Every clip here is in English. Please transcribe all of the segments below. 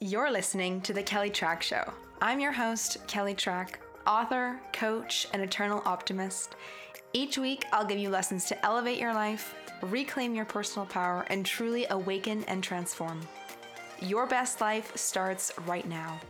You're listening to The Kelly Trach Show. I'm your host, Kelly Trach, author, coach, and eternal optimist. Each week, I'll give you lessons to elevate your life, reclaim your personal power, and truly awaken and transform. Your best life starts right now.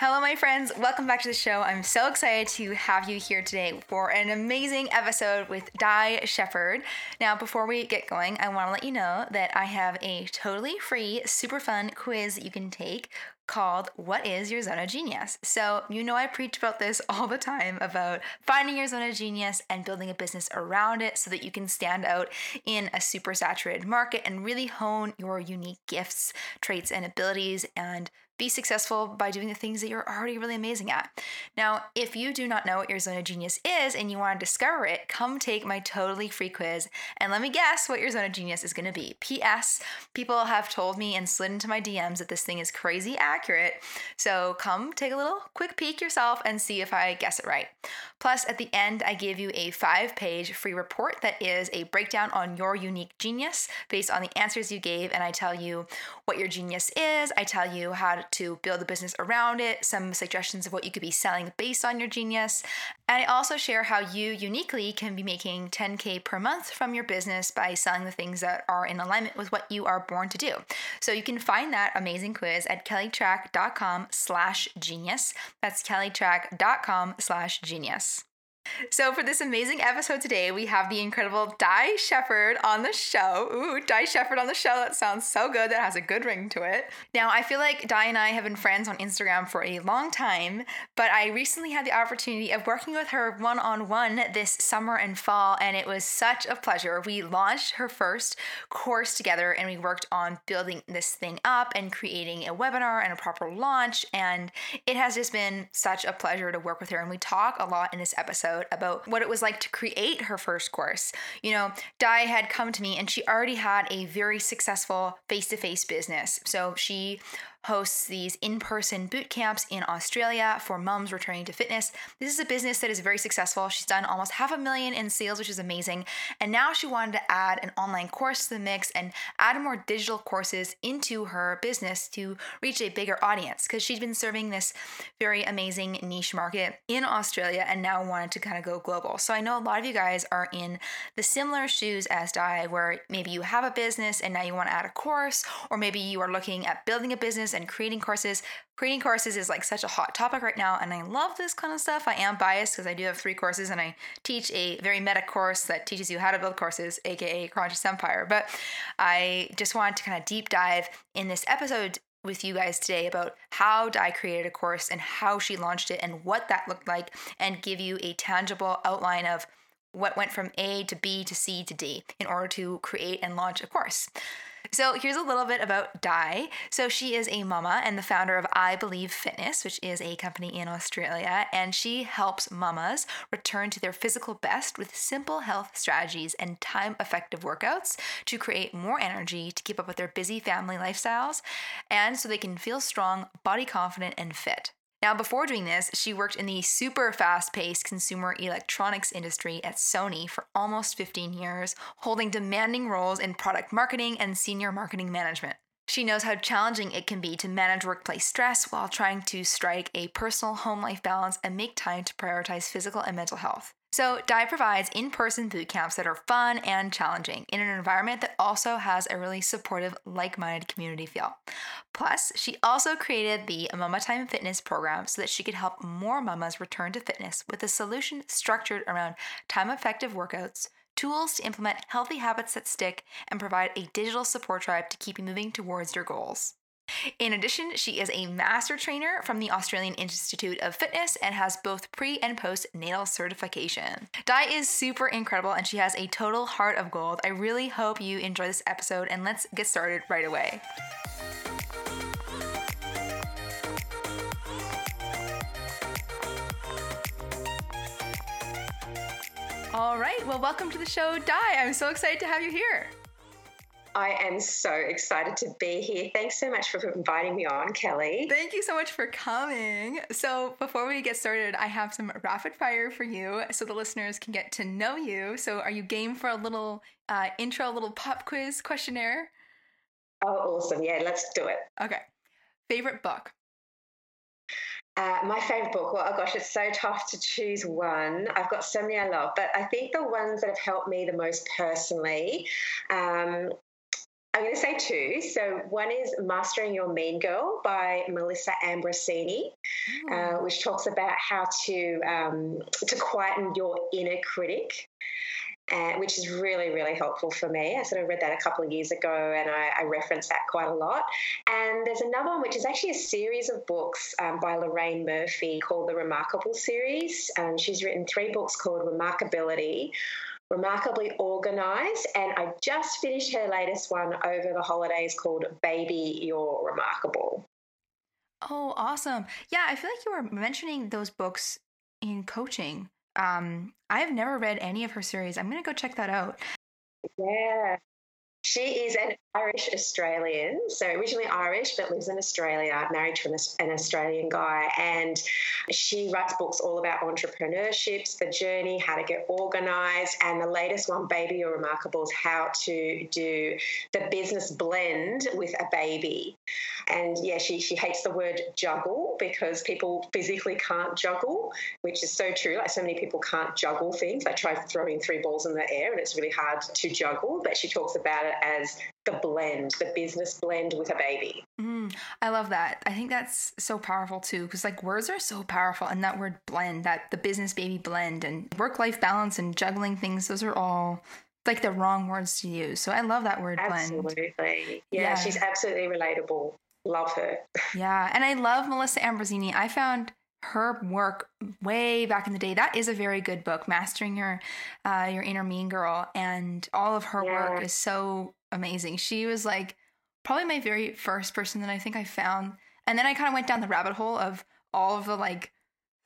Hello, my friends. Welcome back to the show. I'm so excited to have you here today for an amazing episode with Di Shepherd. Now, before we get going, I want to let you know that I have a totally free, super fun quiz you can take called What is Your Zone of Genius? So, you know, I preach about this all the time about finding your zone of genius and building a business around it so that you can stand out in a super saturated market and really hone your unique gifts, traits, and abilities and be successful by doing the things that you're already really amazing at. Now, if you do not know what your zone of genius is and you want to discover it, come take my totally free quiz and let me guess what your zone of genius is going to be. P.S. People have told me and slid into my DMs that this thing is crazy accurate. So come take a little quick peek yourself and see if I guess it right. Plus, at the end, I give you a five page free report that is a breakdown on your unique genius based on the answers you gave. And I tell you what your genius is, I tell you how to to build a business around it, some suggestions of what you could be selling based on your genius. And I also share how you uniquely can be making 10K per month from your business by selling the things that are in alignment with what you are born to do. So you can find that amazing quiz at kellytrach.com slash genius. That's kellytrach.com slash genius. So, for this amazing episode today, we have the incredible Di Shepherd on the show. Ooh, Di Shepherd on the show. That sounds so good. That has a good ring to it. Now, I feel like Di and I have been friends on Instagram for a long time, but I recently had the opportunity of working with her one on one this summer and fall, and it was such a pleasure. We launched her first course together and we worked on building this thing up and creating a webinar and a proper launch. And it has just been such a pleasure to work with her. And we talk a lot in this episode about what it was like to create her first course. You know, Di had come to me and she already had a very successful face to face business. So she hosts these in person boot camps in Australia for moms returning to fitness. This is a business that is very successful. She's done almost half a million in sales, which is amazing. And now she wanted to add an online course to the mix and add more digital courses into her business to reach a bigger audience because she's been serving this very amazing niche market in Australia and now wanted to kind of go global. So I know a lot of you guys are in the similar shoes as Di, where maybe you have a business and now you want to add a course, or maybe you are looking at building a business business and creating courses. Creating courses is like such a hot topic right now, and I love this kind of stuff. I am biased because I do have three courses, and I teach a very meta course that teaches you how to build courses, aka Conscious Empire. But I just wanted to kind of deep dive in this episode with you guys today about how Di created a course and how she launched it and what that looked like, and give you a tangible outline of what went from A to B to C to D in order to create and launch a course. So here's a little bit about Di. So she is a mama and the founder of I Believe Fitness, which is a company in Australia, and she helps mamas return to their physical best with simple health strategies and time-effective workouts to create more energy to keep up with their busy family lifestyles and so they can feel strong, body confident and fit. Now, before doing this, she worked in the super fast paced consumer electronics industry at Sony for almost 15 years, holding demanding roles in product marketing and senior marketing management. She knows how challenging it can be to manage workplace stress while trying to strike a personal home life balance and make time to prioritize physical and mental health. So, Di provides in person boot camps that are fun and challenging in an environment that also has a really supportive, like minded community feel. Plus, she also created the Mama Time Fitness program so that she could help more mamas return to fitness with a solution structured around time effective workouts, tools to implement healthy habits that stick, and provide a digital support tribe to keep you moving towards your goals. In addition, she is a master trainer from the Australian Institute of Fitness and has both pre and post natal certification. Di is super incredible and she has a total heart of gold. I really hope you enjoy this episode and let's get started right away. All right, well, welcome to the show, Di. I'm so excited to have you here. I am so excited to be here. Thanks so much for inviting me on, Kelly. Thank you so much for coming. So, before we get started, I have some rapid fire for you so the listeners can get to know you. So, are you game for a little uh, intro, a little pop quiz questionnaire? Oh, awesome. Yeah, let's do it. Okay. favorite book? Uh, my favorite book, well, oh gosh, it's so tough to choose one. I've got so many I love, but I think the ones that have helped me the most personally um, I'm going to say two. So one is Mastering Your Mean Girl by Melissa Ambrosini, uh, mm. which talks about how to um, to quieten your inner critic. Uh, which is really, really helpful for me. I sort of read that a couple of years ago and I, I reference that quite a lot. And there's another one, which is actually a series of books um, by Lorraine Murphy called the Remarkable series. And she's written three books called Remarkability, remarkably organized. And I just finished her latest one over the holidays called Baby You're Remarkable. Oh, awesome. Yeah, I feel like you were mentioning those books in coaching. Um, I have never read any of her series. I'm going to go check that out. Yeah. She is an Irish Australian, so originally Irish but lives in Australia, married to an, Australian guy. And she writes books all about entrepreneurships, the journey, how to get organized. And the latest one, Baby You're Remarkable, is how to do the business blend with a baby. And yeah, she, she hates the word juggle because people physically can't juggle, which is so true. Like so many people can't juggle things. I try throwing three balls in the air and it's really hard to juggle, but she talks about it as the blend, the business blend with a baby. Mm, I love that. I think that's so powerful too, because like words are so powerful, and that word blend, that the business baby blend, and work life balance and juggling things, those are all like the wrong words to use. So I love that word absolutely. blend. Absolutely. Yeah, yeah, she's absolutely relatable. Love her. yeah, and I love Melissa Ambrosini. I found her work way back in the day. That is a very good book, Mastering Your uh, Your Inner Mean Girl, and all of her yeah. work is so amazing. She was like probably my very first person that I think I found, and then I kind of went down the rabbit hole of all of the like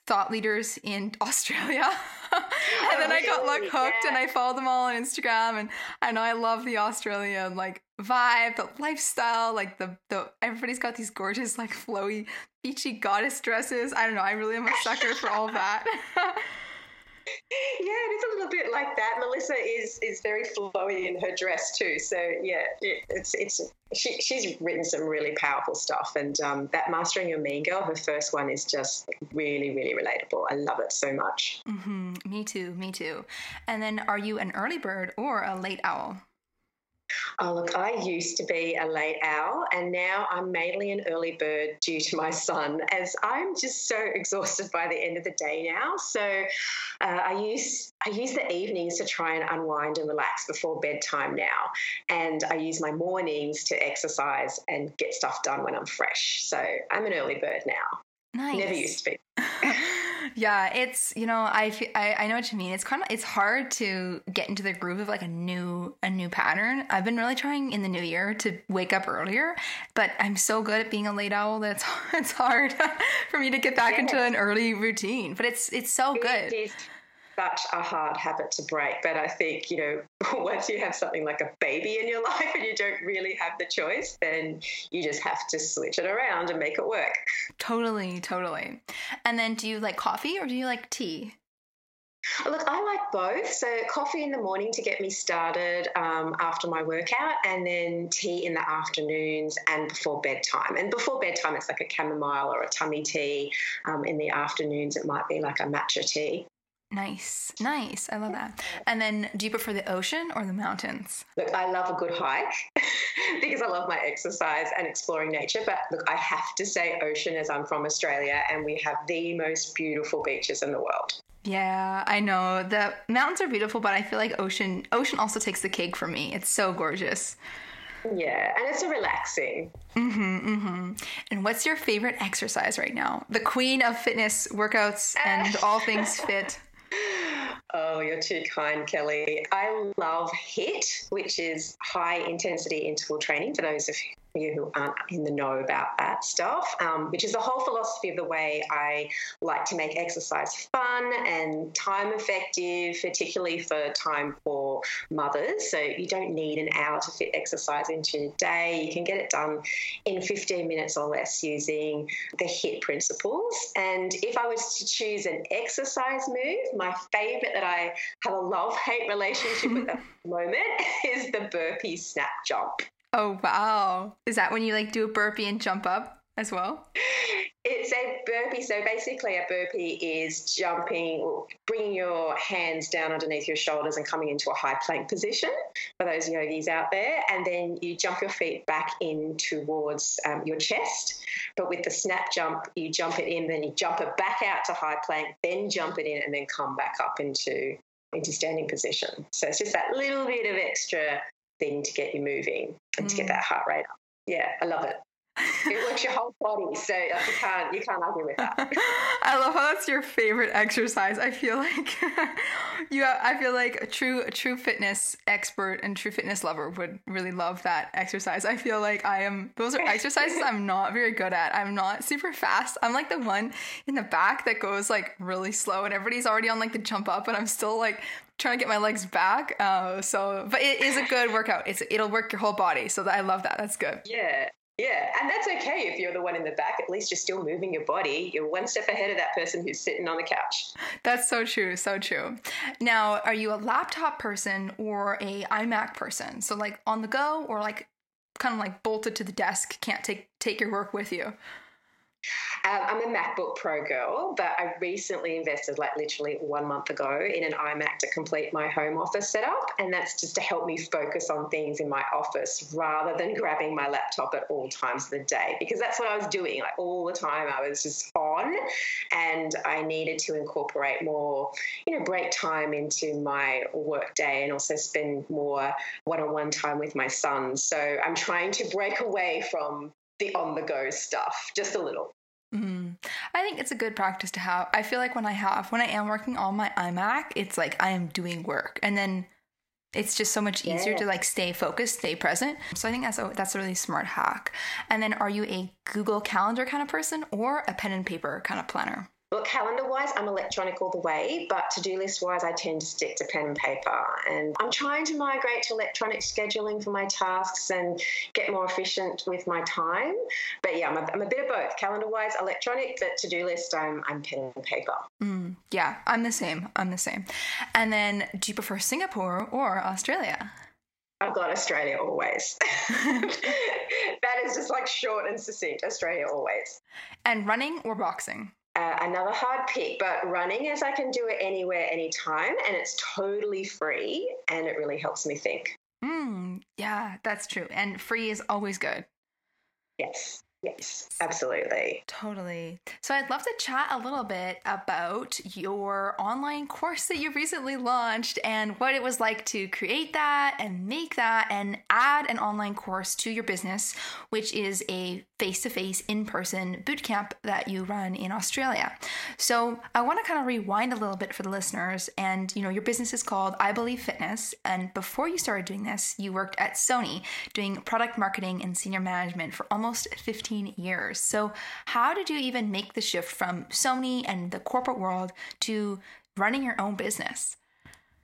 thought leaders in Australia. and then I got like oh, hooked yeah. and I followed them all on Instagram and I know I love the Australian like vibe, the lifestyle, like the the everybody's got these gorgeous like flowy beachy goddess dresses. I don't know, I really am a sucker for all that. yeah, it is a little bit like that. Melissa is is very flowy in her dress too. So yeah, it, it's it's she, she's written some really powerful stuff, and um, that Mastering Your Mean Girl, her first one, is just really really relatable. I love it so much. Mm-hmm. Me too. Me too. And then, are you an early bird or a late owl? Oh, look, I used to be a late owl and now I'm mainly an early bird due to my son, as I'm just so exhausted by the end of the day now. So uh, I use I use the evenings to try and unwind and relax before bedtime now, and I use my mornings to exercise and get stuff done when I'm fresh. So I'm an early bird now. Nice. Never used to be. yeah, it's you know I, I I know what you mean. It's kind of it's hard to get into the groove of like a new a new pattern. I've been really trying in the new year to wake up earlier, but I'm so good at being a late owl that it's it's hard for me to get back into an early routine. But it's it's so good. It such a hard habit to break. But I think, you know, once you have something like a baby in your life and you don't really have the choice, then you just have to switch it around and make it work. Totally, totally. And then do you like coffee or do you like tea? Look, I like both. So, coffee in the morning to get me started um, after my workout, and then tea in the afternoons and before bedtime. And before bedtime, it's like a chamomile or a tummy tea. Um, in the afternoons, it might be like a matcha tea. Nice, nice. I love that. And then, do you prefer the ocean or the mountains? Look, I love a good hike because I love my exercise and exploring nature. But look, I have to say ocean as I'm from Australia and we have the most beautiful beaches in the world. Yeah, I know. The mountains are beautiful, but I feel like ocean ocean also takes the cake for me. It's so gorgeous. Yeah, and it's a relaxing. Mm-hmm, mm-hmm. And what's your favorite exercise right now? The queen of fitness workouts and all things fit. Oh, you're too kind, Kelly. I love HIT, which is high intensity interval training for those of you who aren't in the know about that stuff, um, which is the whole philosophy of the way I like to make exercise fun and time effective, particularly for time poor mothers. So you don't need an hour to fit exercise into your day. You can get it done in 15 minutes or less using the HIT principles. And if I was to choose an exercise move, my favorite that I have a love hate relationship with at the moment is the burpee snap jump. Oh wow. Is that when you like do a burpee and jump up? as well? It's a burpee. So basically, a burpee is jumping, bringing your hands down underneath your shoulders and coming into a high plank position for those yogis out there. And then you jump your feet back in towards um, your chest. But with the snap jump, you jump it in, then you jump it back out to high plank, then jump it in, and then come back up into into standing position. So it's just that little bit of extra thing to get you moving and mm. to get mm. that heart rate up. Yeah, I love it it works your whole body, so you can't you can't argue with that. I love how that's your favorite exercise. I feel like you. Have, I feel like a true a true fitness expert and true fitness lover would really love that exercise. I feel like I am. Those are exercises I'm not very good at. I'm not super fast. I'm like the one in the back that goes like really slow, and everybody's already on like the jump up, and I'm still like trying to get my legs back. Uh, so, but it is a good workout. It's it'll work your whole body. So I love that. That's good. Yeah, yeah, and that's okay if you're the one in the back. At least you're still moving your body. You're one step ahead of that person who's sitting on the couch. That's so true, so true. Now, are you a laptop person or a iMac person? So like on the go or like kind of like bolted to the desk, can't take take your work with you? Um, I'm a MacBook Pro girl, but I recently invested, like literally one month ago, in an iMac to complete my home office setup. And that's just to help me focus on things in my office rather than grabbing my laptop at all times of the day, because that's what I was doing. Like all the time, I was just on, and I needed to incorporate more, you know, break time into my work day and also spend more one on one time with my son. So I'm trying to break away from the on the go stuff just a little. Mm. I think it's a good practice to have. I feel like when I have, when I am working on my iMac, it's like I am doing work, and then it's just so much easier yeah. to like stay focused, stay present. So I think that's a, that's a really smart hack. And then, are you a Google Calendar kind of person or a pen and paper kind of planner? Look, calendar wise, I'm electronic all the way, but to do list wise, I tend to stick to pen and paper. And I'm trying to migrate to electronic scheduling for my tasks and get more efficient with my time. But yeah, I'm a, I'm a bit of both. Calendar wise, electronic, but to do list, I'm, I'm pen and paper. Mm, yeah, I'm the same. I'm the same. And then do you prefer Singapore or Australia? I've got Australia always. that is just like short and succinct. Australia always. And running or boxing? Uh, another hard pick, but running as I can do it anywhere, anytime, and it's totally free and it really helps me think. Mm, yeah, that's true. And free is always good. Yes. Yes, absolutely. Totally. So I'd love to chat a little bit about your online course that you recently launched and what it was like to create that and make that and add an online course to your business, which is a face-to-face in-person bootcamp that you run in Australia. So I want to kind of rewind a little bit for the listeners and you know your business is called I Believe Fitness and before you started doing this, you worked at Sony doing product marketing and senior management for almost 15 15 years. So, how did you even make the shift from Sony and the corporate world to running your own business?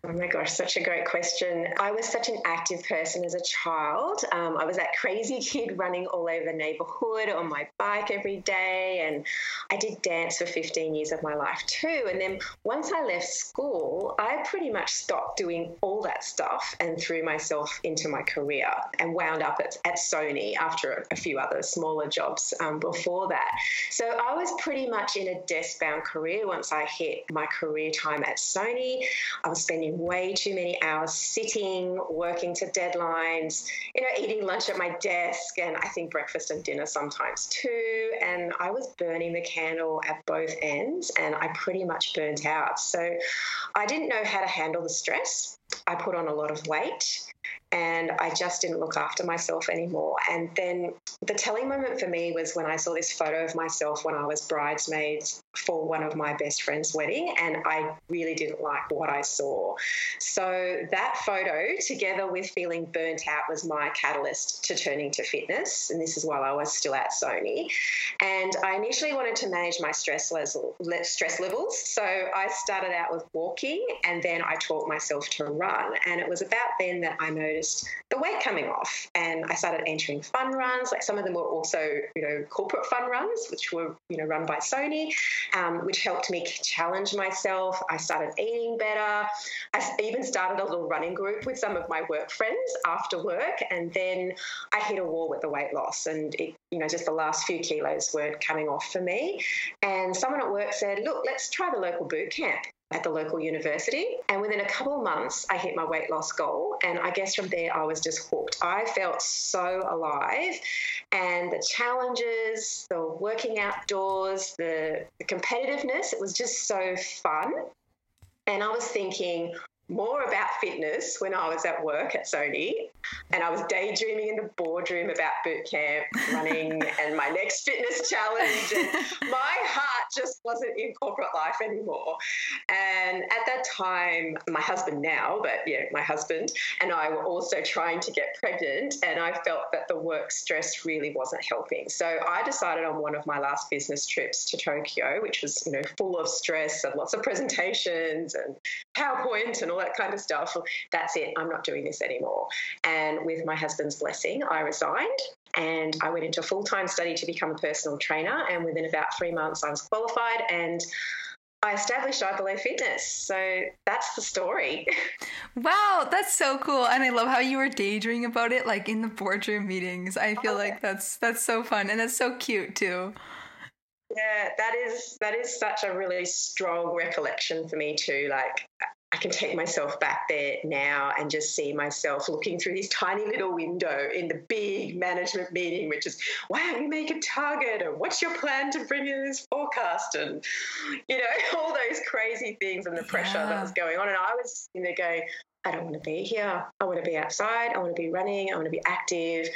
Oh my gosh, such a great question. I was such an active person as a child. Um, I was that crazy kid running all over the neighborhood on my bike every day. And I did dance for 15 years of my life too. And then once I left school, I pretty much stopped doing all that stuff and threw myself into my career and wound up at, at Sony after a, a, few other smaller jobs um, before that. So I was pretty much in a desk bound career once I hit my career time at Sony. I was spending way too many hours sitting, working to deadlines, you know, eating lunch at my desk and I think breakfast and dinner sometimes too. And I was burning the candle at both ends and I pretty much burnt out. So I didn't know how to handle the stress. I put on a lot of weight and I just didn't look after myself anymore. And then the telling moment for me was when I saw this photo of myself when I was bridesmaids for one of my best friend's wedding, and I really didn't like what I saw. So that photo, together with feeling burnt out, was my catalyst to turning to fitness. And this is while I was still at Sony. And I initially wanted to manage my stress, stress levels. So I started out with walking, and then I taught myself to run. And it was about then that I noticed the weight coming off. And I started entering fun runs. Like some of them were also, you know, corporate fun runs, which were, you know, run by Sony, um, which helped me challenge myself. I started eating better. I even started a little running group with some of my work friends after work. And then I hit a wall with the weight loss. And it, you know, just the last few kilos weren't coming off for me. And someone at work said, look, let's try the local boot camp at the local university. And within a couple of months, I hit my weight loss goal. And I guess from there, I was just hooked. I felt so alive. And the challenges, the working outdoors, the, the competitiveness, it was just so fun. And I was thinking, more about fitness when I was at work at Sony, and I was daydreaming in the boardroom about boot camp, running, and my next fitness challenge. And my heart just wasn't in corporate life anymore. And at that time, my husband now, but yeah, my husband and I were also trying to get pregnant, and I felt that the work stress really wasn't helping. So I decided on one of my last business trips to Tokyo, which was you know full of stress and lots of presentations and PowerPoint and all that kind of stuff. That's it. I'm not doing this anymore. And with my husband's blessing, I resigned and I went into full time study to become a personal trainer. And within about three months, I was qualified and I established I Believe Fitness. So that's the story. Wow, that's so cool. And I love how you were daydreaming about it like in the boardroom meetings. I feel oh, like that's that's so fun and that's so cute too. Yeah, that is that is such a really strong recollection for me too. Like I can take myself back there now and just see myself looking through this tiny little window in the big management meeting, which is, why don't you make a target, and what's your plan to bring in this forecast, and you know, all those crazy things and the pressure yeah. that was going on. And I was you know going, I don't want to be here. I want to be outside. I want to be running. I want to be active.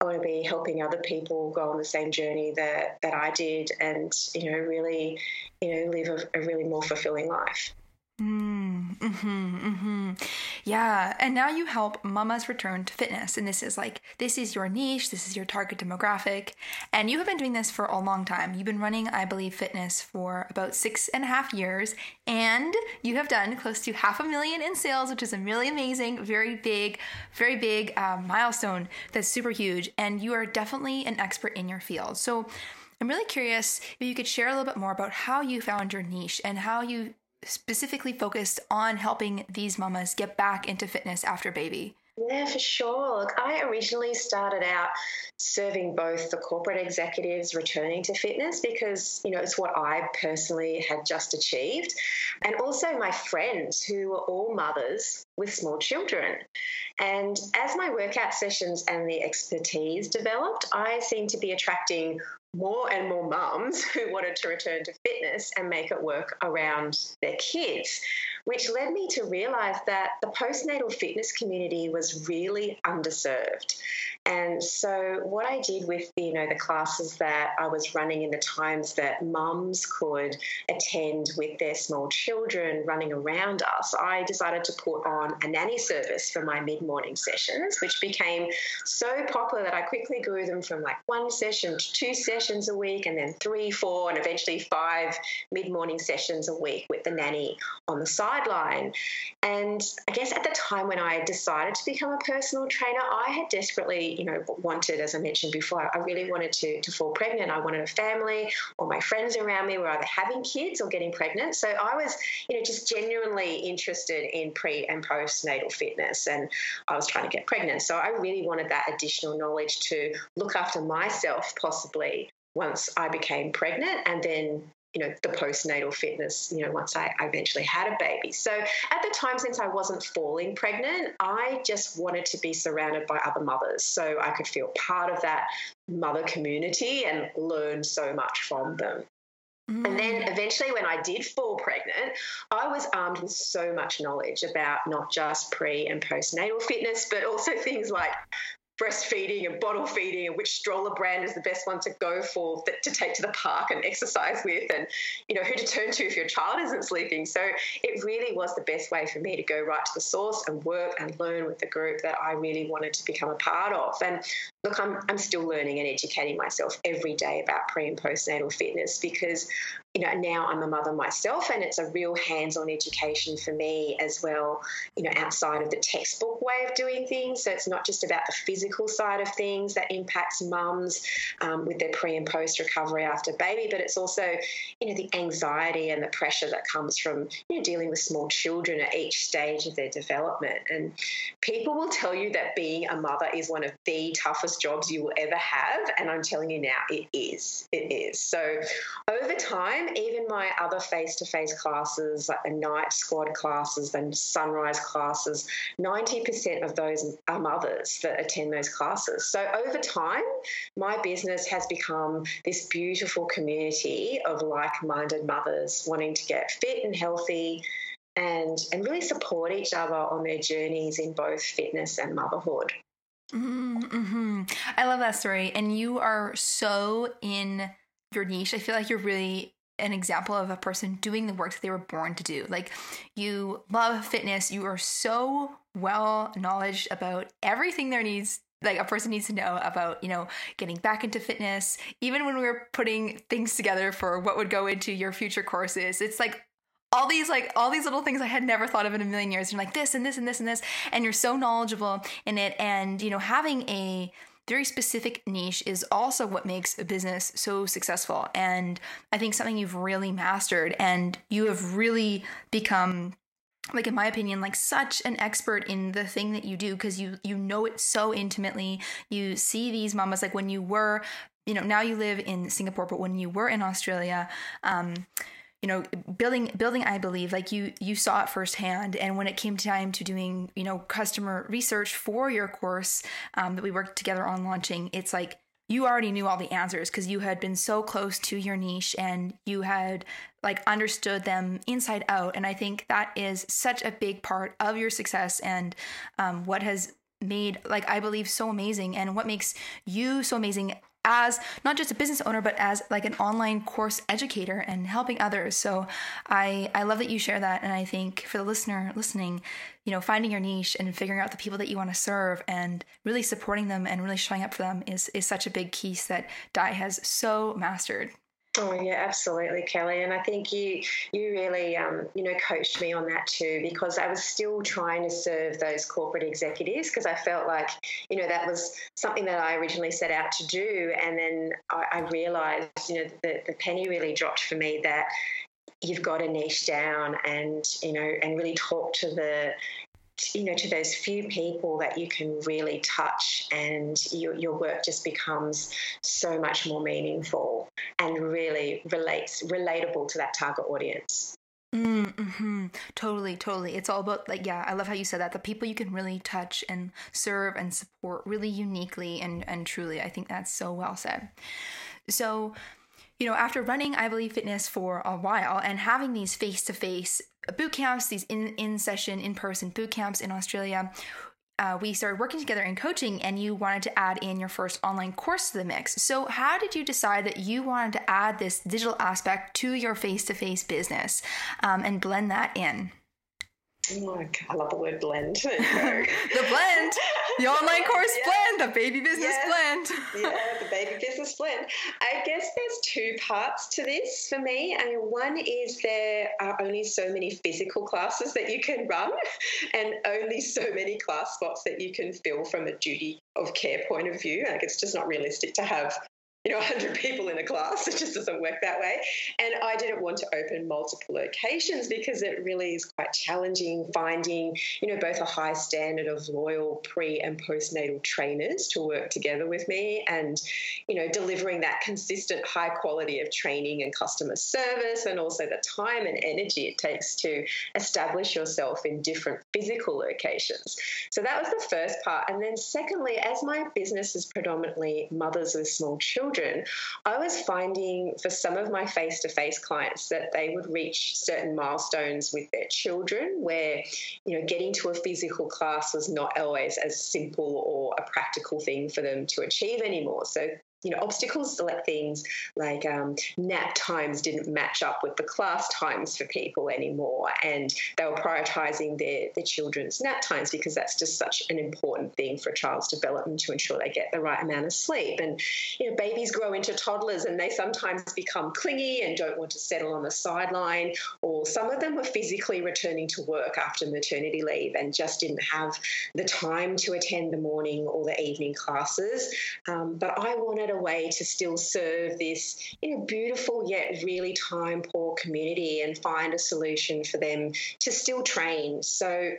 I want to be helping other people go on the same journey that that I did, and you know, really, you know, live a, a really more fulfilling life. Mm, hmm mm-hmm. Yeah. And now you help mamas return to fitness. And this is like, this is your niche, this is your target demographic. And you have been doing this for a long time. You've been running, I believe, fitness for about six and a half years. And you have done close to half a million in sales, which is a really amazing, very big, very big uh, milestone that's super huge. And you are definitely an expert in your field. So, I'm really curious if you could share a little bit more about how you found your niche and how you specifically focused on helping these mamas get back into fitness after baby? Yeah, for sure. Look, I originally started out serving both the corporate executives returning to fitness because, you know, it's what I personally had just achieved, and also my friends who were all mothers with small children. And as my workout sessions and the expertise developed, I seemed to be attracting more and more mums who wanted to return to fitness and make it work around their kids, which led me to realize that the postnatal fitness community was really underserved. And so what I did with you know the classes that I was running in the times that mums could attend with their small children running around us, I decided to put on a nanny service for my mid-morning sessions, which became so popular that I quickly grew them from like one session to two sessions a week and then three, four, and eventually five mid-morning sessions a week with the nanny on the And I guess at the time when I decided to become a personal trainer, I had desperately you know, wanted, as I mentioned before, I really wanted to, to fall pregnant. I wanted a family, or my friends around me were either having kids or getting pregnant. So I was, you know, just genuinely interested in pre and postnatal fitness, and I was trying to get pregnant. So I really wanted that additional knowledge to look after myself, possibly once I became pregnant, and then you know the postnatal fitness you know once I, I, eventually had a baby so at the time since i wasn't falling pregnant i just wanted to be surrounded by other mothers so i could feel part of that mother community and learn so much from them mm. And then mm. eventually, when I did fall pregnant, I was armed with so much knowledge about not just pre and postnatal fitness, but also things like breastfeeding and bottle feeding and which stroller brand is the best one to go for that, to take to the park and exercise with and you know who to turn to if your child isn't sleeping. So it really was the best way for me to go right to the source and work and learn with the group that i really wanted to become a part of. And look, I'm, I'm still learning and educating myself every day about pre and postnatal fitness because you know, now I'm a mother myself, and it's a real hands on education for me as well, you know, outside of the textbook way of doing things. So it's not just about the physical side of things that impacts mums um, with their pre and post recovery after baby, but it's also, you know, the anxiety and the pressure that comes from, you know, dealing with small children at each stage of their development. And people will tell you that being a mother is one of the toughest jobs you will ever have. And I'm telling you now, it is. It is. So over time, even my other face to face classes, like the night squad classes and sunrise classes, 90% of those are mothers that attend those classes. So over time, my business has become this beautiful community of like minded mothers wanting to get fit and healthy. And, and really support each other on their journeys in both fitness and motherhood. Mm-hmm. I love that story. And you are so in your niche. I feel like you're really an example of a person doing the work that they were born to do. Like you love fitness, you are so well knowledge about everything there needs like a person needs to know about, you know, getting back into fitness. Even when we were putting things together for what would go into your future courses, it's like all these like all these little things I had never thought of in a million years. You're like this and this and this and this, and you're so knowledgeable in it. And you know, having a very specific niche is also what makes a business so successful. And I think something you've really mastered and you have really become like in my opinion like such an expert in the thing that you do because you you know it so intimately you see these mamas like when you were you know now you live in singapore but when you were in australia um you know building building i believe like you you saw it firsthand. And when it came time to doing you know customer research for your course um, that we worked together on launching it's like you already knew all the answers because you had been so close to your niche and you had like understood them inside out. And i think that is such a big part of your success and um, what has made like i believe so amazing and what makes you so amazing as not just a business owner but as like an online course educator and helping others. So i i love that you share that. And i think for the listener listening you know finding your niche and figuring out the people that you want to serve and really supporting them and really showing up for them is is such a big piece that Di has so mastered Oh yeah, absolutely, Kelly. And I think you you really um, you know coached me on that too because I was still trying to serve those corporate executives because I felt like you know that was something that I originally set out to do, and then I, I realized you know the, the penny really dropped for me that you've got to niche down and you know and really talk to the you know to those few people that you can really touch and your, your work just becomes so much more meaningful and really relates relatable to that target audience mm-hmm. Totally, totally. It's all about like yeah. I love how you said that. The people you can really touch and serve and support really uniquely and and truly. I think that's so well said. So, you know, after running I Believe Fitness for a while and having these face to face boot camps, these in in session, in person boot camps in Australia. Uh, we started working together in coaching, and you wanted to add in your first online course to the mix. So, how did you decide that you wanted to add this digital aspect to your face to face business um, and blend that in? Oh, I love the word blend. the blend, the online course yeah. The baby business yeah. blend. yeah, the baby business blend. I guess there's two parts to this for me. I mean, one is there are only so many physical classes that you can run, and only so many class spots that you can fill from a duty of care point of view. Like it's just not realistic to have you know 100 people in a class. It just doesn't work that way. And i didn't want to open multiple locations because it really is quite challenging finding you know both a high standard of loyal pre and postnatal trainers to work together with me and you know delivering that consistent high quality of training and customer service and also the time and energy it takes to establish yourself in different physical locations. So that was the first part. And then secondly as my business is predominantly mothers with small children children, I was finding for some of my face to face clients that they would reach certain milestones with their children where, you know, getting to a physical class was not always as simple or a practical thing for them to achieve anymore. So you know obstacles like things like um, nap times didn't match up with the class times for people anymore. And they were prioritizing their, their children's nap times because that's just such an important thing for a child's development to ensure they get the right amount of sleep. And you know babies grow into toddlers and they sometimes become clingy and don't want to settle on the sideline or some of them were physically returning to work after maternity leave and just didn't have the time to attend the morning or the evening classes. Um, but I wanted way to still serve this you know beautiful yet really time poor community and find a solution for them to still train. So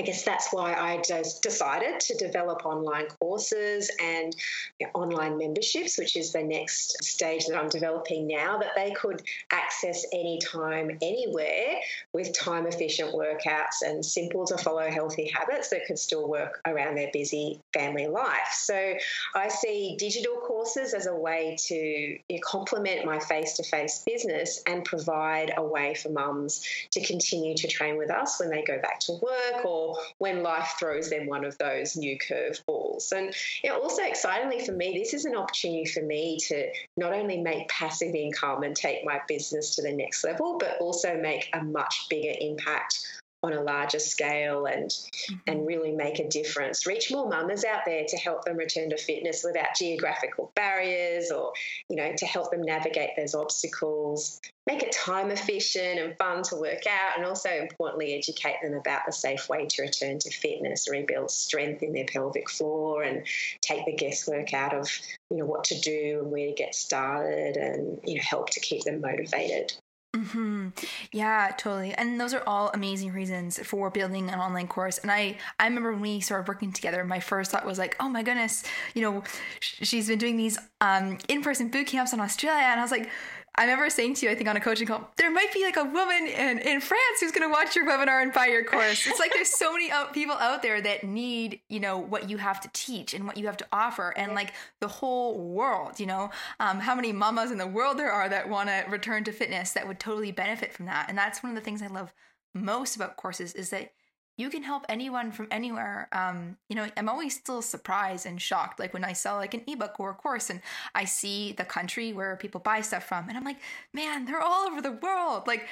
I guess that's why I just decided to develop online courses and you know, online memberships, which is the next stage that I'm developing now, that they could access anytime, anywhere with time efficient workouts and simple to follow healthy habits that could still work around their busy family life. So I see digital courses as a way to complement my face to face business and provide a way for mums to continue to train with us when they go back to work or when life throws them one of those new curveballs. And you know, also excitingly for me, this is an opportunity for me to not only make passive income and take my business to the next level, but also make a much bigger impact on a larger scale and mm-hmm. and really make a difference. Reach more mamas out there to help them return to fitness without geographical barriers or, you know, to help them navigate those obstacles, make it time efficient and fun to work out, and also importantly educate them about the safe way to return to fitness, rebuild strength in their pelvic floor and take the guesswork out of, you know, what to do and where to get started and, you know, help to keep them motivated. Mm-hmm. Yeah, totally. And those are all amazing reasons for building an online course. And I, I remember when we started working together, my first thought was like, oh my goodness, you know, she's been doing these um, in-person boot camps in Australia, and I was like, I remember saying to you, I think on a coaching call, there might be like a woman in, in France who's going to watch your webinar and buy your course. It's like there's so many people out there that need, you know, what you have to teach and what you have to offer, and like the whole world, you know, um, how many mamas in the world there are that want to return to fitness that would totally benefit from that. And that's one of the things I love most about courses is that you can help anyone from anywhere. Um, you know, I'm always still surprised and shocked, like when I sell like an ebook or a course, and I see the country where people buy stuff from, and I'm like, man, they're all over the world. Like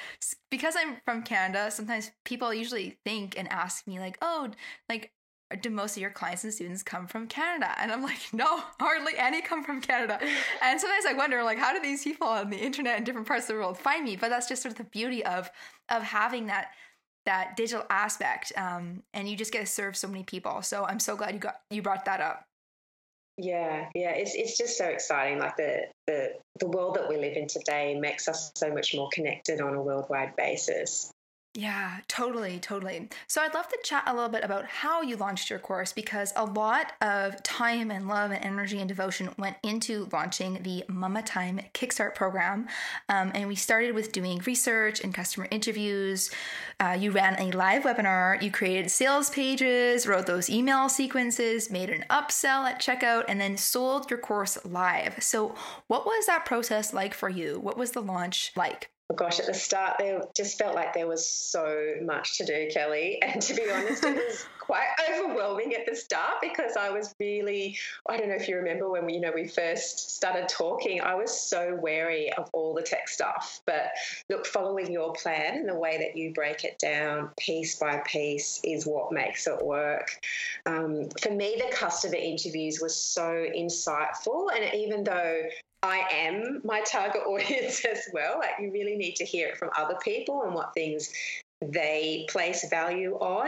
because I'm from Canada, sometimes people usually think and ask me like, oh, like do most of your clients and students come from Canada? And I'm like, no, hardly any come from Canada. and sometimes I wonder, like, how do these people on the internet in different parts of the world find me? But that's just sort of the beauty of of having that that digital aspect um, and you just get to serve so many people. So i'm so glad you got you brought that up. Yeah yeah it's, it's just so exciting like the, the the world that we live in today makes us so much more connected on a worldwide basis yeah, totally, totally. So I'd love to chat a little bit about how you launched your course because a lot of time and love and energy and devotion went into launching the Mama Time Kickstart program. Um, and we started with doing research and customer interviews. Uh, you ran a live webinar, you created sales pages, wrote those email sequences, made an upsell at checkout, and then sold your course live. So, what was that process like for you? What was the launch like? Oh gosh, at the start, there just felt like there was so much to do, Kelly. And to be honest, it was quite overwhelming at the start because I was really, I don't know if you remember when we, you know, we first started talking, I was so wary of all the tech stuff. But look, following your plan and the way that you break it down piece by piece is what makes it work. Um, for me, the customer interviews were so insightful. And even though I am my target audience as well. Like you really need to hear it from other people and what things they place value on.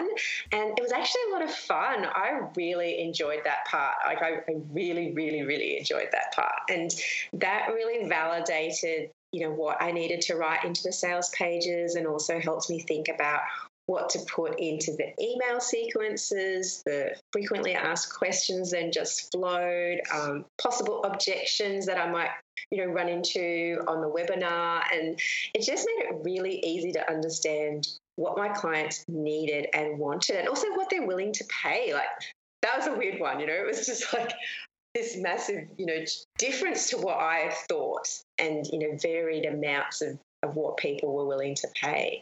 And it was actually a lot of fun. I really enjoyed that part. Like I, I really, really, really enjoyed that part. And that really validated you know what I needed to write into the sales pages and also helped me think about what to put into the email sequences, the frequently asked questions then just flowed, um, possible objections that I might you know run into on the webinar. And it just made it really easy to understand what my clients needed and wanted and also what they're willing to pay. Like that was a weird one you know? It was just like this massive you know difference to what i thought and you know varied amounts of of what people were willing to pay.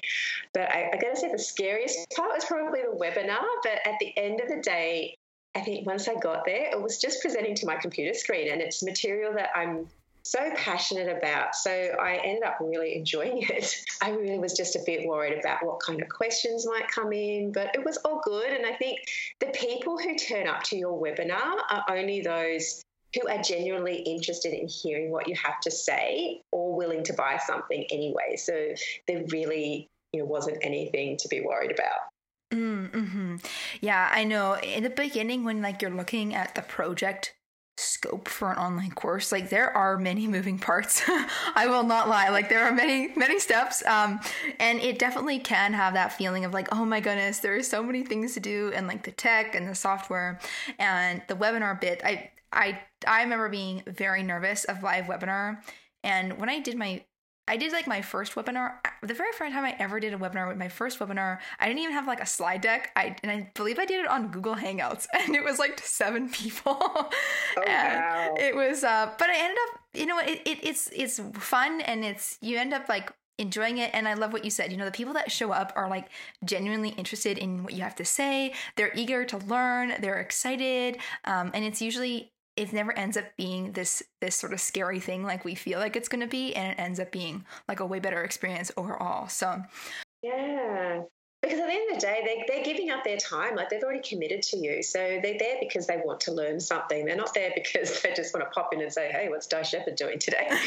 But I, I got to say, the scariest part was probably the webinar. But at the end of the day, I think once I got there, it was just presenting to my computer screen, and it's material that I'm so passionate about. So I ended up really enjoying it. I really was just a bit worried about what kind of questions might come in, but it was all good. And I think the people who turn up to your webinar are only those who are genuinely interested in hearing what you have to say or willing to buy something anyway. So there really you know, wasn't anything to be worried about. Mm, hmm Yeah, I know. In the beginning, when like you're looking at the project scope for an online course, like there are many moving parts. I will not lie. Like there are many, many steps. Um, and it definitely can have that feeling of like, oh my goodness, there are so many things to do, and like the tech and the software and the webinar bit. I I I remember being very nervous of live webinar. And when I did my I did like my first webinar. The very first time I ever did a webinar with my first webinar, I didn't even have like a slide deck. I and I believe I did it on Google Hangouts, and it was like seven people. Oh, wow. It was, uh, but I ended up, you know, it, it it's it's fun, and it's you end up like enjoying it and i love what you said you know the people that show up are like genuinely interested in what you have to say they're eager to learn they're excited um, and it's usually it never ends up being this this sort of scary thing like we feel like it's going to be and it ends up being like a way better experience overall so. Yeah. Because at the end of the day they, they're giving up their time like they've already committed to you so they're there because they want to learn something. They're not there because they just want to pop in and say hey what's Di Shepherd doing today?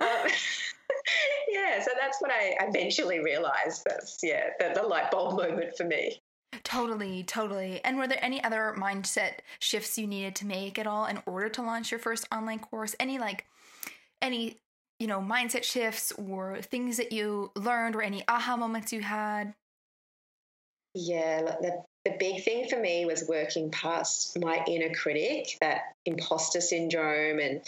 Um, yeah so that's what i eventually realized. That's yeah the, the light bulb moment for me Totally, totally. And were there any other mindset shifts you needed to make at all in order to launch your first online course? Any like any, you know, mindset shifts or things that you learned or any aha moments you had? Yeah, the, the big thing for me was working past my inner critic, that imposter syndrome, and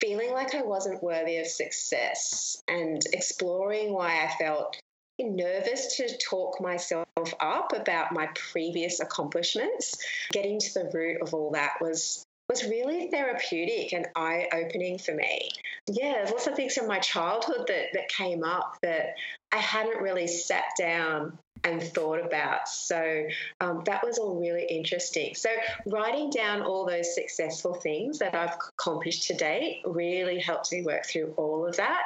feeling like I wasn't worthy of success and exploring why I felt nervous to talk myself up about my previous accomplishments. Getting to the root of all that was was really therapeutic and eye opening for me. Yeah, there's lots of things from my childhood that, that came up that I hadn't really sat down and thought about. So um, that was all really interesting. So writing down all those successful things that I've accomplished to date really helped me work through all of that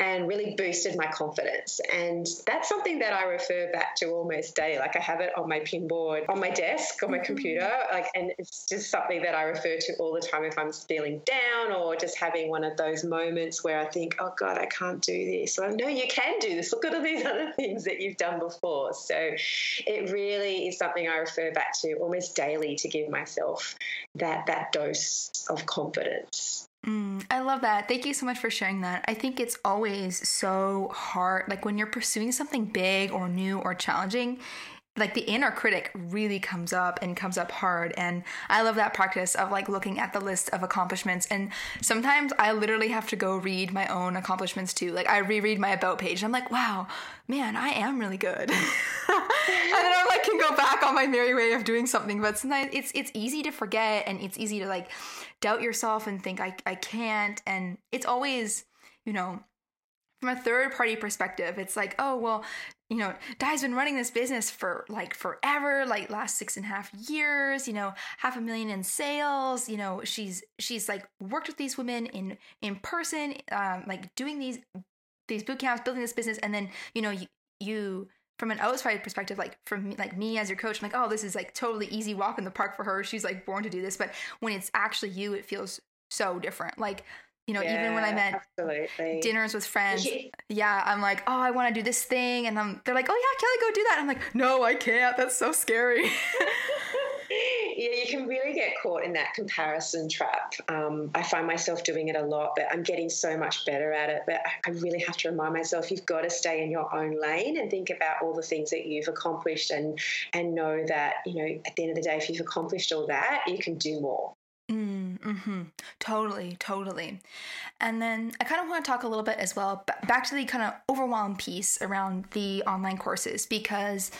and really boosted my confidence. And that's something that I refer back to almost daily. Like I have it on my pin board on my desk on my mm-hmm. computer, like, and it's just something that I refer to all the time if I'm feeling down or just having one of those moments where I think, oh God, I can't do this. Or no, you can do this. Look at all these other things that you've done before. So it really is something I refer back to almost daily to give myself that that dose of confidence. Mm, I love that. Thank you so much for sharing that. I think it's always so hard. Like when you're pursuing something big or new or challenging, like the inner critic really comes up and comes up hard and i love that practice of like looking at the list of accomplishments and sometimes i literally have to go read my own accomplishments too. Like i reread my about page and i'm like wow man i am really good. And then i like can go back on my merry way of doing something but sometimes it's it's easy to forget and it's easy to like doubt yourself and think i, I can't and it's always you know from a third party perspective, it's like, oh, well, you know, Di's been running this business for like forever, like last six and a half years, you know, half a million in sales. You know, she's she's like worked with these women in in person, um, like doing these these boot camps, building this business, and then you know you, you from an outside perspective, like from me, like me as your coach, I'm like, oh, this is like totally easy walk in the park for her. She's like born to do this. But when it's actually you, it feels so different. Like you know, yeah, even when I'm at absolutely. dinners with friends, yeah, I'm like, oh, I want to do this thing, and I'm, they're like, oh yeah, Kelly, go do that. I'm like, no, I can't. That's so scary. yeah, you can really get caught in that comparison trap. Um, I find myself doing it a lot, but I'm getting so much better at it. But I really have to remind myself you've got to stay in your own lane and think about all the things that you've accomplished, and and know that you know at the end of the day, if you've accomplished all that, you can do more. Mm, hmm Totally, totally. And then I kind of want to talk a little bit as well back to the kind of overwhelm piece around the online courses because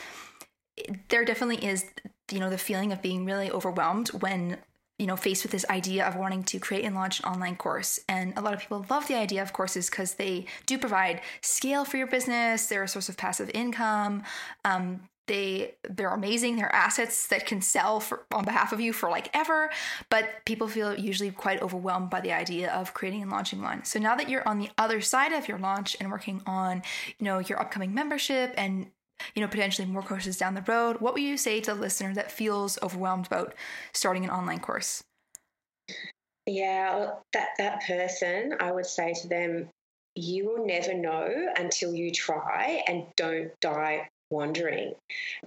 there definitely is, you know, the feeling of being really overwhelmed when you know faced with this idea of wanting to create and launch an online course and a lot of people love the idea of courses because they do provide scale for your business they're a source of passive income um, they they're amazing. They're assets that can sell for, on behalf of you for like ever. But people feel usually quite overwhelmed by the idea of creating and launching one. So now that you're on the other side of your launch and working on you know your upcoming membership and you know potentially more courses down the road what would you say to the listener that feels overwhelmed about starting an online course? Yeah that that person i would say to them you will never know until you try and don't die wandering.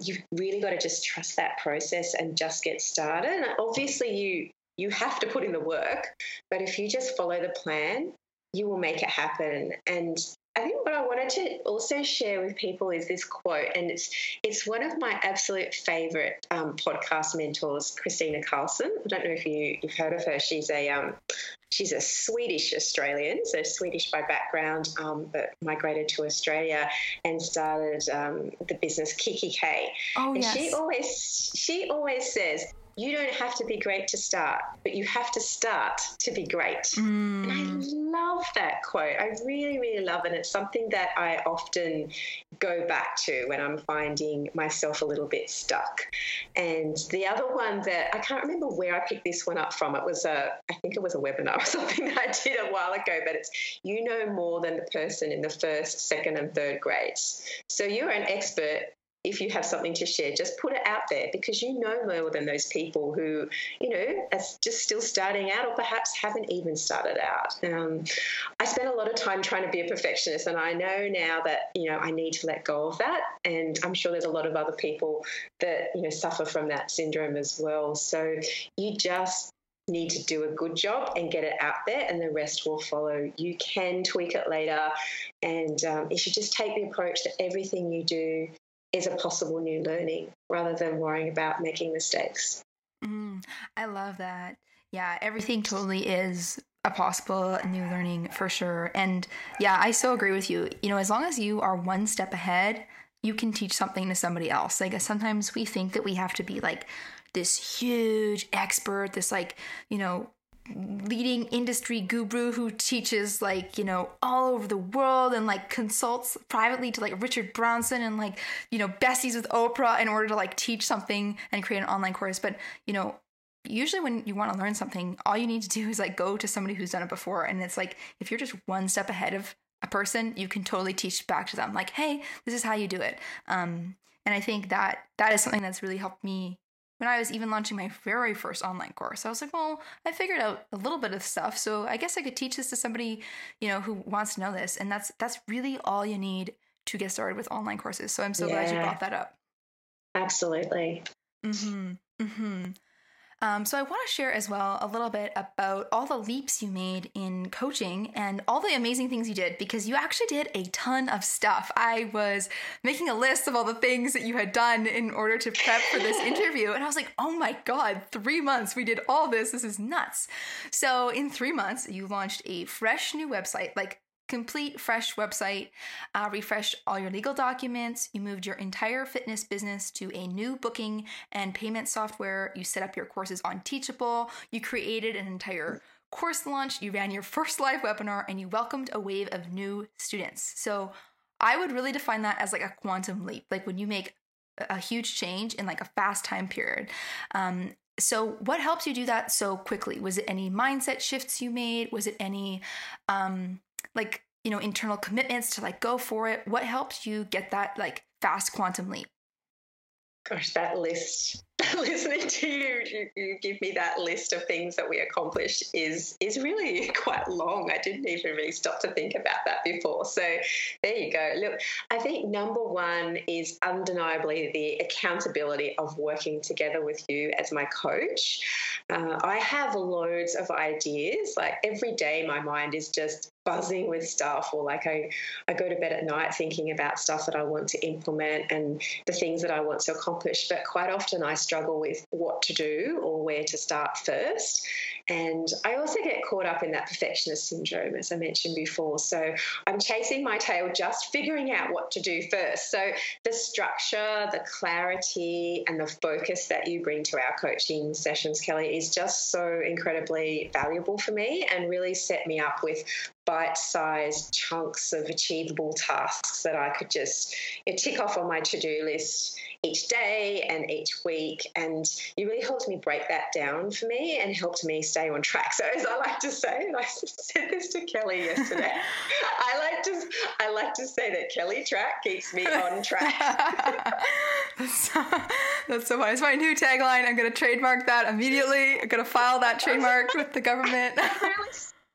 You've really got to just trust that process and just get started. Obviously, you you have to put in the work, but if you just follow the plan, you will make it happen. And I think what I wanted to also share with people is this quote, and it's it's one of my absolute favorite um, podcast mentors, Kristina Karlsson. I don't know if you you've heard of her. She's a um, she's a Swedish Australian, so Swedish by background, um, but migrated to Australia and started um, the business kikki.K. Oh and yes. she always she always says you don't have to be great to start, but you have to start to be great. Mm. And I love that quote. I really, really love it. It's something that I often go back to when I'm finding myself a little bit stuck. And the other one that I can't remember where I picked this one up from. It was a, I think it was a webinar or something that I did a while ago, but it's you know more than the person in the first, second, and third grades. So you're an expert if you have something to share, just put it out there because you know more than those people who, you know, are just still starting out or perhaps haven't even started out. Um, I spent a lot of time trying to be a perfectionist, and I know now that, you know, I need to let go of that. And I'm sure there's a lot of other people that, you know, suffer from that syndrome as well. So you just need to do a good job and get it out there, and the rest will follow. You can tweak it later, and um, you should just take the approach that everything you do is a possible new learning rather than worrying about making mistakes. Mm, I love that. Yeah, everything totally is a possible new learning for sure. And yeah, I so agree with you. You know, as long as you are one step ahead, you can teach something to somebody else. Like sometimes we think that we have to be like this huge expert, this like, you know, leading industry guru who teaches like you know all over the world and like consults privately to like Richard Branson and like you know besties with Oprah in order to like teach something and create an online course. But you know usually when you want to learn something all you need to do is like go to somebody who's done it before. And it's like if you're just one step ahead of a person you can totally teach back to them like hey this is how you do it. Um and I think that that is something that's really helped me when I was even launching my very first online course, I was like, well, I figured out a little bit of stuff, so I guess I could teach this to somebody, you know, who wants to know this. And that's that's really all you need to get started with online courses. So I'm so yeah. glad you brought that up. Absolutely. Mm-hmm. Mhm. Um, so I want to share as well a little bit about all the leaps you made in coaching and all the amazing things you did because you actually did a ton of stuff. I was making a list of all the things that you had done in order to prep for this interview, and I was like, oh my god, three months we did all this. This is nuts. So in three months, you launched a fresh new website, like complete fresh website, uh, refreshed all your legal documents, you moved your entire fitness business to a new booking and payment software, you set up your courses on Teachable, you created an entire course launch, you ran your first live webinar, and you welcomed a wave of new students. So I would really define that as like a quantum leap, like when you make a huge change in like a fast time period. Um, so what helps you do that so quickly was it any mindset shifts you made was it any um like you know internal commitments to like go for it. What helps you get that like fast quantum leap? Gosh that list listening to you, you, give me that list of things that we accomplished is is really quite long. I didn't even really stop to think about that before. So there you go. Look, I think number one is undeniably the accountability of working together with you as my coach. Uh, I have loads of ideas. Like every day, my mind is just buzzing with stuff or like I, I go to bed at night thinking about stuff that I want to implement and the things that I want to accomplish. But quite often I struggle with what to do or where to start first. And I also get caught up in that perfectionist syndrome, as I mentioned before. So I'm chasing my tail, just figuring out what to do first. So the structure, the clarity, and the focus that you bring to our coaching sessions, Kelly, is just so incredibly valuable for me and really set me up with bite-sized chunks of achievable tasks that I could just you know, tick off on my to-do list each day and each week. And you really helped me break that down for me and helped me stay on track. So as I like to say, and I said this to Kelly yesterday, I like to I like to say that Kelly Trach keeps me on track. that's, that's so funny. It's my new tagline. I'm going to trademark that immediately. I'm going to file that trademark with the government.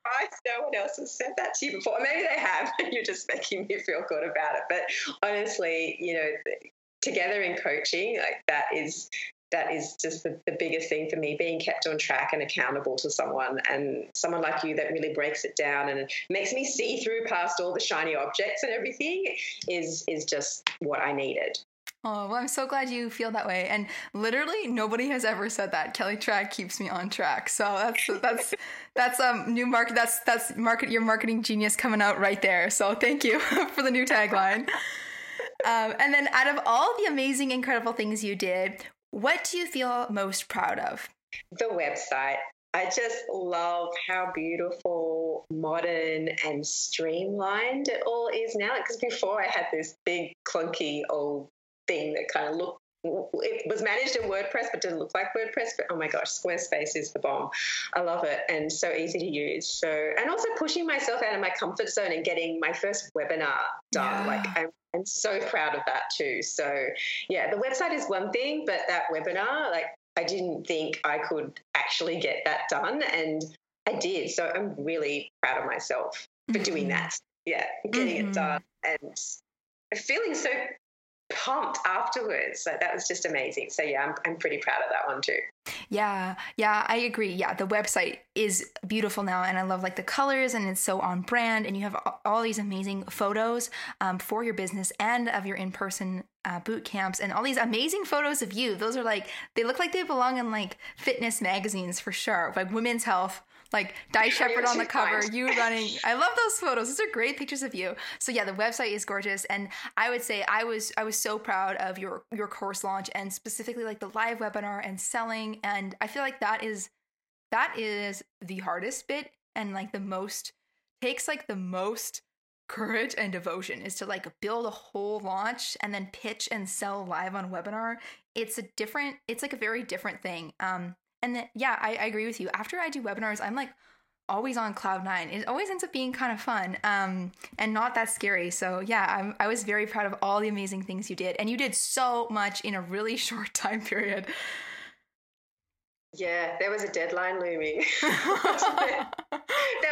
Surprised no one else has said that to you before. Maybe they have, and you're just making me feel good about it. But honestly, you know, together in coaching, like that is that is just the, the biggest thing for me being kept on track and accountable to someone and someone like you that really breaks it down and makes me see through past all the shiny objects and everything is is just what i needed Oh, well, I'm so glad you feel that way. And literally, nobody has ever said that. Kelly Trach keeps me on track. So that's that's that's um new market. That's that's market your marketing genius coming out right there. So thank you for the new tagline. Um, and then, out of all the amazing, incredible things you did, what do you feel most proud of? The website. I just love how beautiful, modern, and streamlined it all is now. Because before I had this big, clunky old thing that kind of looked it was managed in WordPress but didn't look like WordPress. But oh my gosh, Squarespace is the bomb. I love it and so easy to use. So and also pushing myself out of my comfort zone and getting my first webinar done. Yeah. Like I'm, I'm so proud of that too. So yeah, the website is one thing, but that webinar, like I didn't think I could actually get that done, and I did. So I'm really proud of myself for mm-hmm. doing that. Yeah, getting mm-hmm. it done and feeling so pumped afterwards. Like that was just amazing. So yeah, I'm, I'm pretty proud of that one too. Yeah, yeah, I agree. Yeah, the website is beautiful now, and I love like the colors, and it's so on brand. And you have all these amazing photos um, for your business and of your in-person uh, boot camps, and all these amazing photos of you. Those are like they look like they belong in like fitness magazines for sure, like Women's Health like Di Shepherd on the cover, you running. I love those photos. Those are great pictures of you. So yeah, the website is gorgeous, and I would say I was I was so proud of your your course launch and specifically like the live webinar and selling. And I feel like that is that is the hardest bit and like the most takes like the most courage and devotion is to like build a whole launch and then pitch and sell live on webinar it's a different it's like a very different thing um and yeah, I, I agree with you. After I do webinars, I'm like always on cloud nine. It always ends up being kind of fun um, and not that scary. So yeah, I'm, I was very proud of all the amazing things you did, and you did so much in a really short time period. Yeah, there was a deadline looming. there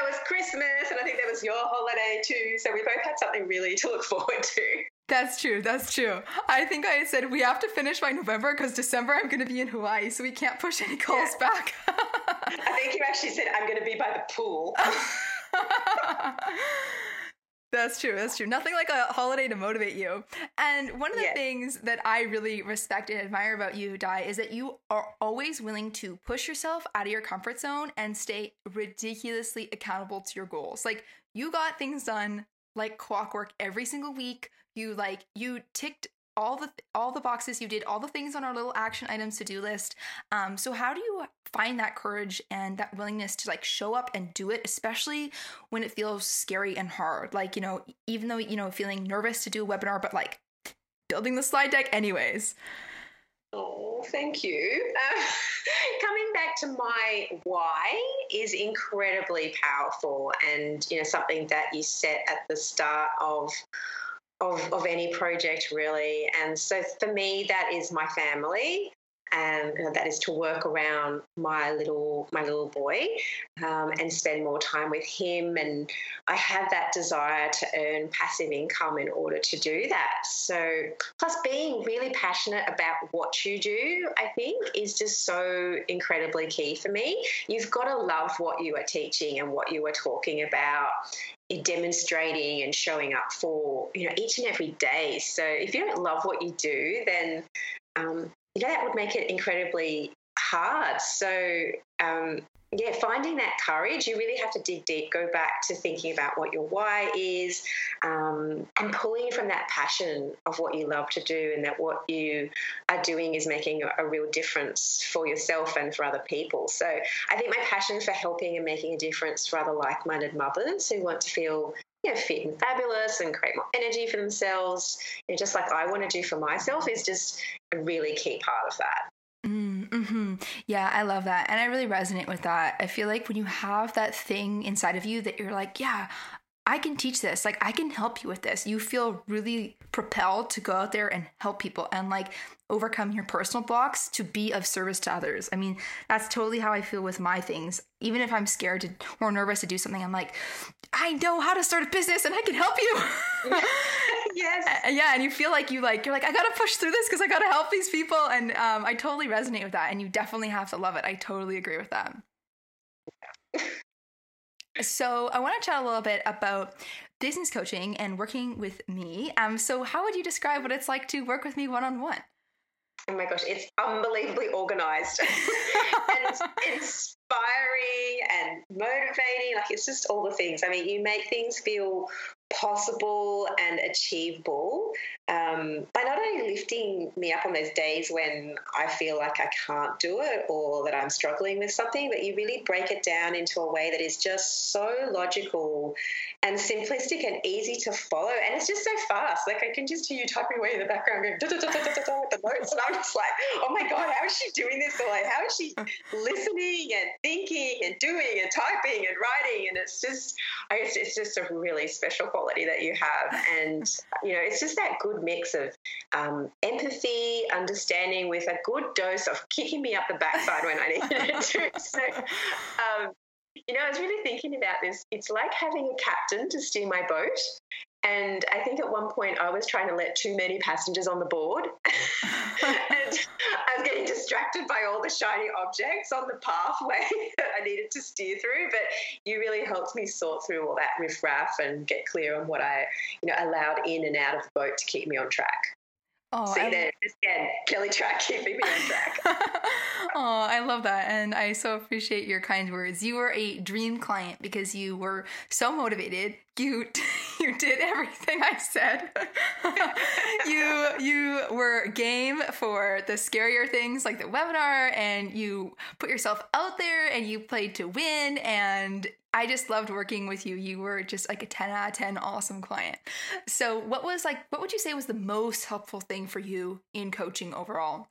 was Christmas, and I think there was your holiday too. So we both had something really to look forward to. That's true. That's true. I think I said we have to finish by November because December I'm going to be in Hawaii, so we can't push any calls yeah. back. I think you actually said I'm going to be by the pool. That's true. That's true. Nothing like a holiday to motivate you. And one of the things that I really respect and admire about you, Di, is that you are always willing to push yourself out of your comfort zone and stay ridiculously accountable to your goals. Like you got things done like clockwork every single week you like you ticked all the all the boxes you did all the things on our little action items to do list. Um, so how do you find that courage and that willingness to like show up and do it especially when it feels scary and hard? Like you know even though you know feeling nervous to do a webinar but like building the slide deck anyways. Oh, thank you. Uh, coming back to my why is incredibly powerful, and you know something that you set at the start of of, of any project really. And so for me, that is my family. And that is to work around my little my little boy um, and spend more time with him. And i have that desire to earn passive income in order to do that. So plus being really passionate about what you do i think is just so incredibly key for me. You've got to love what you are teaching and what you are talking about demonstrating and showing up for you know each and every day so if you don't love what you do then um, you know, that would make it incredibly hard. So, um, yeah, finding that courage, you really have to dig deep, go back to thinking about what your why is, um, and pulling from that passion of what you love to do, and that what you are doing is making a real difference for yourself and for other people. So I think my passion for helping and making a difference for other like minded mothers who want to feel you know, fit and fabulous and create more energy for themselves, you know, just like I want to do for myself, is just a really key part of that. Mm-hmm. Yeah, I love that. And I really resonate with that. I feel like when you have that thing inside of you that you're like, yeah, I can teach this. Like, I can help you with this. You feel really propelled to go out there and help people and like overcome your personal blocks to be of service to others. I mean, that's totally how I feel with my things. Even if I'm scared to, or nervous to do something, I'm like, I know how to start a business and I can help you. yes. yeah. And you feel like you like, you're like, I got to push through this because I got to help these people. And um, I totally resonate with that. And you definitely have to love it. I totally agree with that. So, I want to chat a little bit about business coaching and working with me. Um, so, how would you describe what it's like to work with me one on one? Oh my gosh, it's unbelievably organized and inspiring and motivating. Like, it's just all the things. I mean, you make things feel possible and achievable um, by not only lifting me up on those days when I feel like I can't do it or that I'm struggling with something, but you really break it down into a way that is just so logical and simplistic and easy to follow. And it's just so fast. Like I can just hear you typing away in the background going da da da da da da with the notes. And I'm just like, oh my God, how is she doing this? Or like, how is she listening and thinking and doing and typing and writing? And it's just, I guess it's just a really special quality that you have. And, you know, it's just that good mix of um, empathy, understanding with a good dose of kicking me up the backside when I needed it to. So, um, you know, I was really thinking about this. It's like having a captain to steer my boat. And I think at one point I was trying to let too many passengers on the board. and I was getting distracted by all the shiny objects on the pathway that I needed to steer through. But you really helped me sort through all that riffraff and get clear on what I, you know, allowed in and out of the boat to keep me on track. Oh, See I... there, again, Kelly Trach keeping me on track. oh, I love that. And I so appreciate your kind words. You were a dream client because you were so motivated. You you did everything I said. you you were game for the scarier things like the webinar and you put yourself out there and you played to win and I just loved working with you. You were just like a 10 out of 10 awesome client. So, what was like, what would you say was the most helpful thing for you in coaching overall?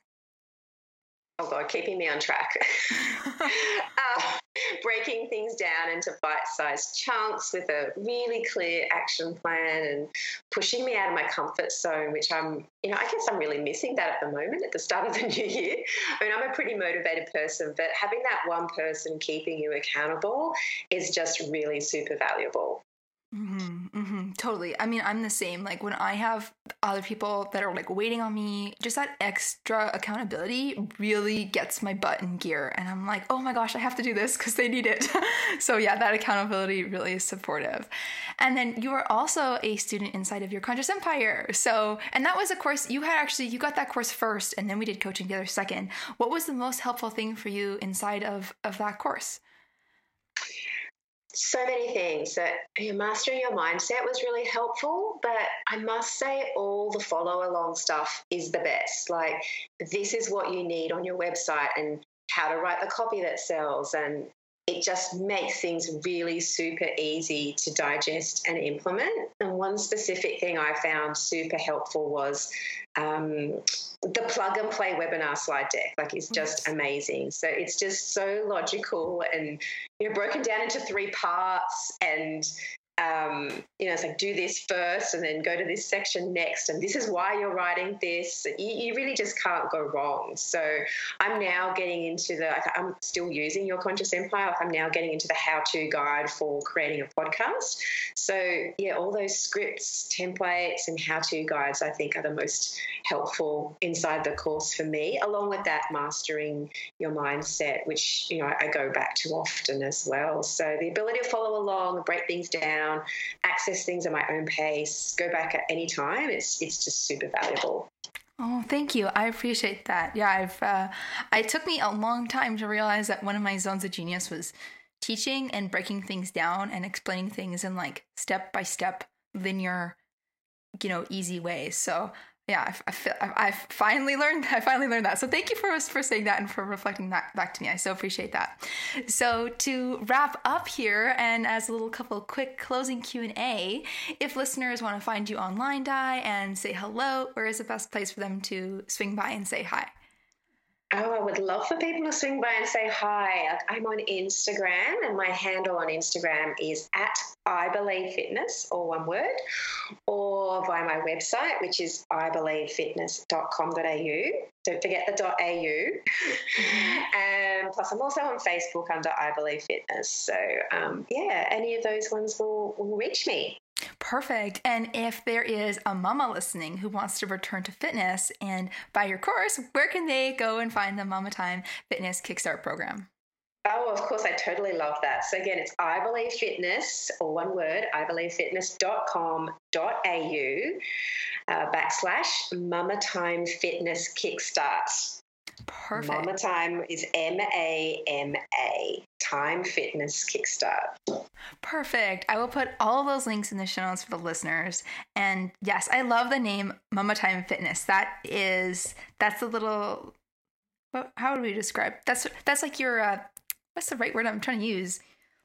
Oh god, keeping me on track. uh, breaking things down into bite-sized chunks with a really clear action plan and pushing me out of my comfort zone, which I'm, you know, I guess I'm really missing that at the moment at the start of the new year. I mean, I'm a pretty motivated person, but having that one person keeping you accountable is just really super valuable. Mm-hmm, mm-hmm, totally. I mean, I'm the same. Like when I have other people that are like waiting on me, just that extra accountability really gets my butt in gear. And I'm like, oh my gosh, I have to do this because they need it. so yeah, that accountability really is supportive. And then you are also a student inside of your conscious empire. So, and that was a course you had actually you got that course first, and then we did coaching together second. What was the most helpful thing for you inside of of that course? So many things that you mastering your mindset was really helpful but i must say all the follow along stuff is the best. Like this is what you need on your website and how to write the copy that sells and it just makes things really super easy to digest and implement. And one specific thing I found super helpful was um, the plug and play webinar slide deck. Like it's just amazing. So it's just so logical and you know broken down into three parts and um, you know, it's like do this first and then go to this section next. And this is why you're writing this. You, you really just can't go wrong. So I'm now getting into the, I'm still using Your Conscious Empire. I'm now getting into the how to guide for creating a podcast. So, yeah, all those scripts, templates, and how to guides I think are the most helpful inside the course for me, along with that mastering your mindset, which, you know, I go back to often as well. So the ability to follow along, break things down down, access things at my own pace, go back at any time. It's it's just super valuable. Oh, thank you. I appreciate that. Yeah, I've. Uh, it took me a long time to realize that one of my zones of genius was teaching and breaking things down and explaining things in like step by step, linear, you know, easy ways. So yeah, I, I feel I, I finally learned. I finally learned that. So thank you for for saying that and for reflecting that back to me. I so appreciate that. So to wrap up here, and as a little couple quick closing Q and A, if listeners want to find you online, Di, and say hello, where is the best place for them to swing by and say hi? Oh, I would love for people to swing by and say hi. I'm on Instagram, and my handle on Instagram is at I Believe Fitness, or one word, or via my website, which is ibelievefitness.com.au. Don't forget the .au. and plus, I'm also on Facebook under I Believe Fitness. So, um, yeah, any of those ones will, will reach me. Perfect. And if there is a mama listening who wants to return to fitness and buy your course, where can they go and find the Mama Time Fitness Kickstart program? Oh, of course, I totally love that. So again, it's I Believe Fitness, or one word, i ibelievefitness.com.au uh, backslash Mama Time Fitness Kickstart. Perfect. Mama Time is M A M A, Time Fitness Kickstart. Perfect. I will put all of those links in the show notes for the listeners. And yes, I love the name Mama Time Fitness. That is, that's a little, how would we describe? That's, that's like your, uh, what's the right word I'm trying to use?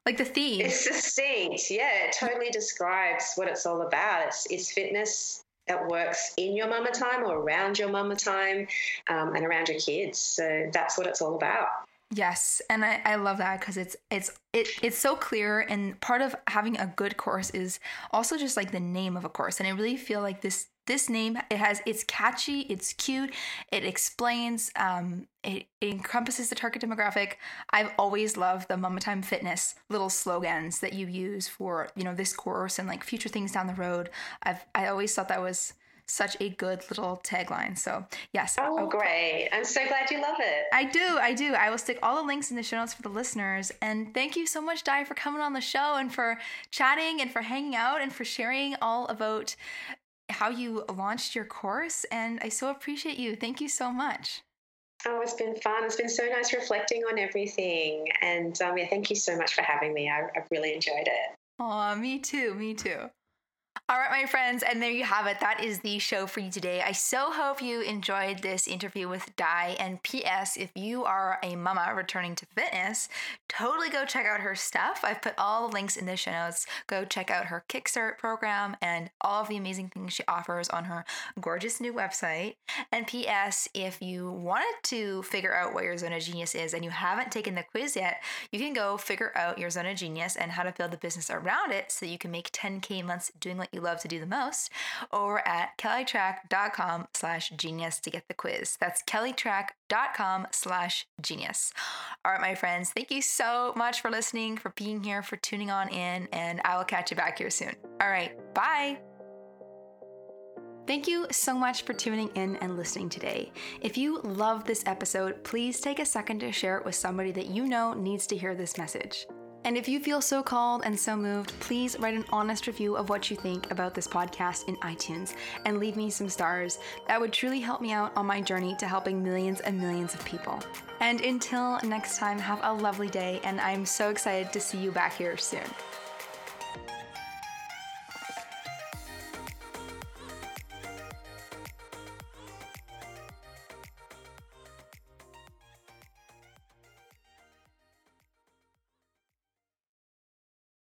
Like the theme. It's succinct. Yeah, it totally describes what it's all about. It's, it's fitness that works in your mama time or around your mama time um, and around your kids. So that's what it's all about. Yes, and I, I love that because it's it's it, it's so clear and part of having a good course is also just like the name of a course and I really feel like this this name it has it's catchy it's cute it explains um, it, it, encompasses the target demographic i've always loved the mama time fitness little slogans that you use for you know this course and like future things down the road i've i always thought that was such a good little tagline. So, yes. Oh, I'll, great. I'm so glad you love it. I do. I do. I will stick all the links in the show notes for the listeners. And thank you so much, Di, for coming on the show and for chatting and for hanging out and for sharing all about how you launched your course. And I so appreciate you. Thank you so much. Oh, it's been fun. It's been so nice reflecting on everything. And um, yeah, thank you so much for having me. I, I've really enjoyed it. Oh, me too. Me too. All right, my friends, and there you have it. That is the show for you today. I so hope you enjoyed this interview with Di. And P.S., if you are a mama returning to fitness, totally go check out her stuff. I've put all the links in the show notes. Go check out her Kickstart program and all of the amazing things she offers on her gorgeous new website. And P.S., if you wanted to figure out what your zone of genius is and you haven't taken the quiz yet, you can go figure out your zone of genius and how to build the business around it so you can make 10K months doing what you you love to do the most over at kellytrach.com slash genius to get the quiz. That's kellytrach.com slash genius. All right, my friends, thank you so much for listening, for being here, for tuning on in, and I will catch you back here soon. All right, bye. Thank you so much for tuning in and listening today. If you love this episode, please take a second to share it with somebody that you know needs to hear this message. And if you feel so called and so moved, please write an honest review of what you think about this podcast in iTunes and leave me some stars. That would truly help me out on my journey to helping millions and millions of people. And until next time, have a lovely day, and I'm so excited to see you back here soon.